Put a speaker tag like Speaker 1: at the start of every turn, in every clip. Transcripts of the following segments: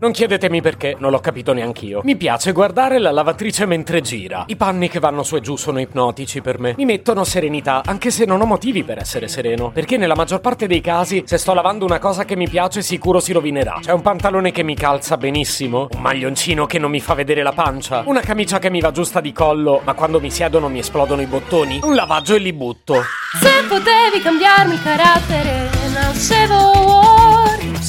Speaker 1: Non chiedetemi perché, non l'ho capito neanch'io. Mi piace guardare la lavatrice mentre gira. I panni che vanno su e giù sono ipnotici per me. Mi mettono serenità, anche se non ho motivi per essere sereno. Perché nella maggior parte dei casi, se sto lavando una cosa che mi piace, sicuro si rovinerà. C'è un pantalone che mi calza benissimo, un maglioncino che non mi fa vedere la pancia, una camicia che mi va giusta di collo, ma quando mi siedono mi esplodono i bottoni. Un lavaggio e li butto.
Speaker 2: Se potevi cambiarmi carattere, nascevo.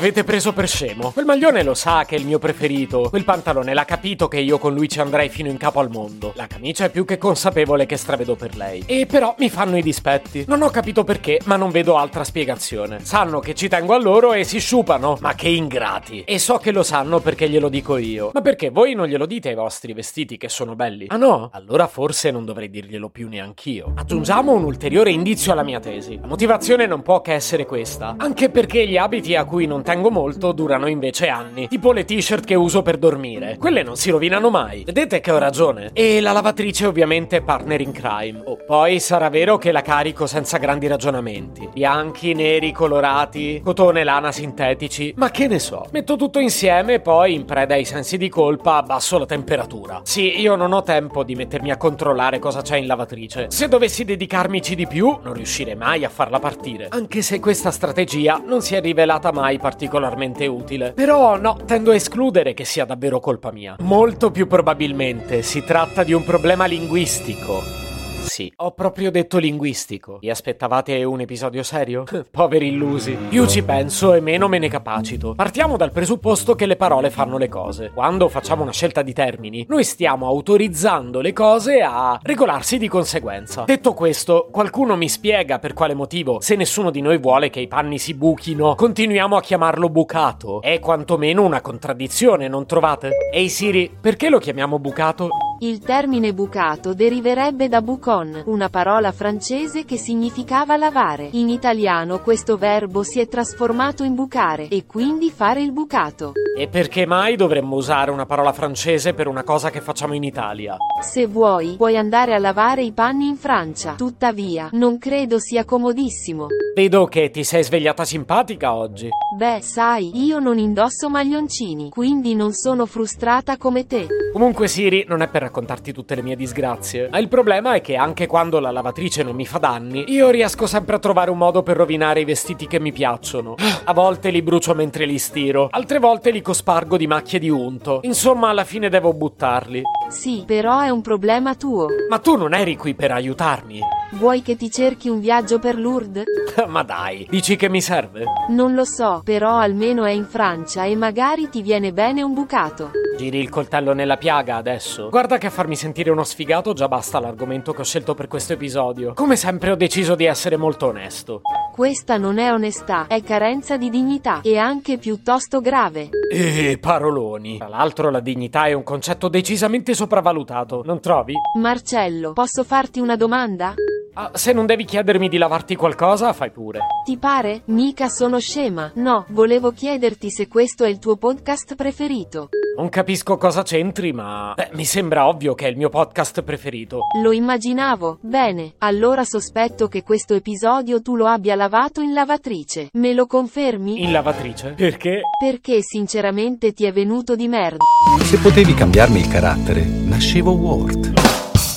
Speaker 1: Avete preso per scemo. Quel maglione lo sa che è il mio preferito. Quel pantalone l'ha capito che io con lui ci andrei fino in capo al mondo. La camicia è più che consapevole che stravedo per lei. E però mi fanno i dispetti. Non ho capito perché, ma non vedo altra spiegazione. Sanno che ci tengo a loro e si sciupano. Ma che ingrati. E so che lo sanno perché glielo dico io. Ma perché voi non glielo dite ai vostri vestiti che sono belli? Ah no? Allora forse non dovrei dirglielo più neanch'io. Aggiungiamo un ulteriore indizio alla mia tesi. La motivazione non può che essere questa. Anche perché gli abiti a cui non tengo molto durano invece anni. Tipo le t-shirt che uso per dormire. Quelle non si rovinano mai. Vedete che ho ragione. E la lavatrice ovviamente è partner in crime. Oh, poi sarà vero che la carico senza grandi ragionamenti. Bianchi, neri, colorati, cotone lana sintetici. Ma che ne so. Metto tutto insieme e poi, in preda ai sensi di colpa, abbasso la temperatura. Sì, io non ho tempo di mettermi a controllare cosa c'è in lavatrice. Se dovessi dedicarmici di più, non riuscirei mai a farla partire. Anche se questa strategia non si è rivelata mai particolarmente utile. Però no, tendo a escludere che sia davvero colpa mia. Molto più probabilmente si tratta di un problema linguistico. Sì, ho proprio detto linguistico. Vi aspettavate un episodio serio? Poveri illusi. Più ci penso e meno me ne capacito. Partiamo dal presupposto che le parole fanno le cose. Quando facciamo una scelta di termini, noi stiamo autorizzando le cose a regolarsi di conseguenza. Detto questo, qualcuno mi spiega per quale motivo, se nessuno di noi vuole che i panni si buchino, continuiamo a chiamarlo bucato. È quantomeno una contraddizione, non trovate? Ehi Siri, perché lo chiamiamo bucato?
Speaker 3: Il termine bucato deriverebbe da bucon, una parola francese che significava lavare. In italiano questo verbo si è trasformato in bucare, e quindi fare il bucato.
Speaker 1: E perché mai dovremmo usare una parola francese per una cosa che facciamo in Italia?
Speaker 3: Se vuoi, puoi andare a lavare i panni in Francia. Tuttavia, non credo sia comodissimo.
Speaker 1: Vedo che ti sei svegliata simpatica oggi.
Speaker 3: Beh, sai, io non indosso maglioncini, quindi non sono frustrata come te.
Speaker 1: Comunque Siri, non è per raccontarti tutte le mie disgrazie. Ma il problema è che anche quando la lavatrice non mi fa danni, io riesco sempre a trovare un modo per rovinare i vestiti che mi piacciono. A volte li brucio mentre li stiro, altre volte li cospargo di macchie di unto. Insomma, alla fine devo buttarli.
Speaker 3: Sì, però è un problema tuo.
Speaker 1: Ma tu non eri qui per aiutarmi.
Speaker 3: Vuoi che ti cerchi un viaggio per Lourdes?
Speaker 1: Ma dai, dici che mi serve?
Speaker 3: Non lo so, però almeno è in Francia e magari ti viene bene un bucato.
Speaker 1: Giri il coltello nella piaga adesso. Guarda che a farmi sentire uno sfigato già basta l'argomento che ho scelto per questo episodio. Come sempre ho deciso di essere molto onesto.
Speaker 3: Questa non è onestà, è carenza di dignità, e anche piuttosto grave.
Speaker 1: Eh, paroloni. Tra l'altro la dignità è un concetto decisamente sopravvalutato, non trovi?
Speaker 3: Marcello, posso farti una domanda?
Speaker 1: Ah, se non devi chiedermi di lavarti qualcosa, fai pure.
Speaker 3: Ti pare? Mica sono scema. No, volevo chiederti se questo è il tuo podcast preferito.
Speaker 1: Non capisco cosa c'entri, ma Beh, mi sembra ovvio che è il mio podcast preferito.
Speaker 3: Lo immaginavo. Bene, allora sospetto che questo episodio tu lo abbia lavato in lavatrice. Me lo confermi?
Speaker 1: In lavatrice? Perché?
Speaker 3: Perché sinceramente ti è venuto di merda.
Speaker 4: Se potevi cambiarmi il carattere, nascevo Ward.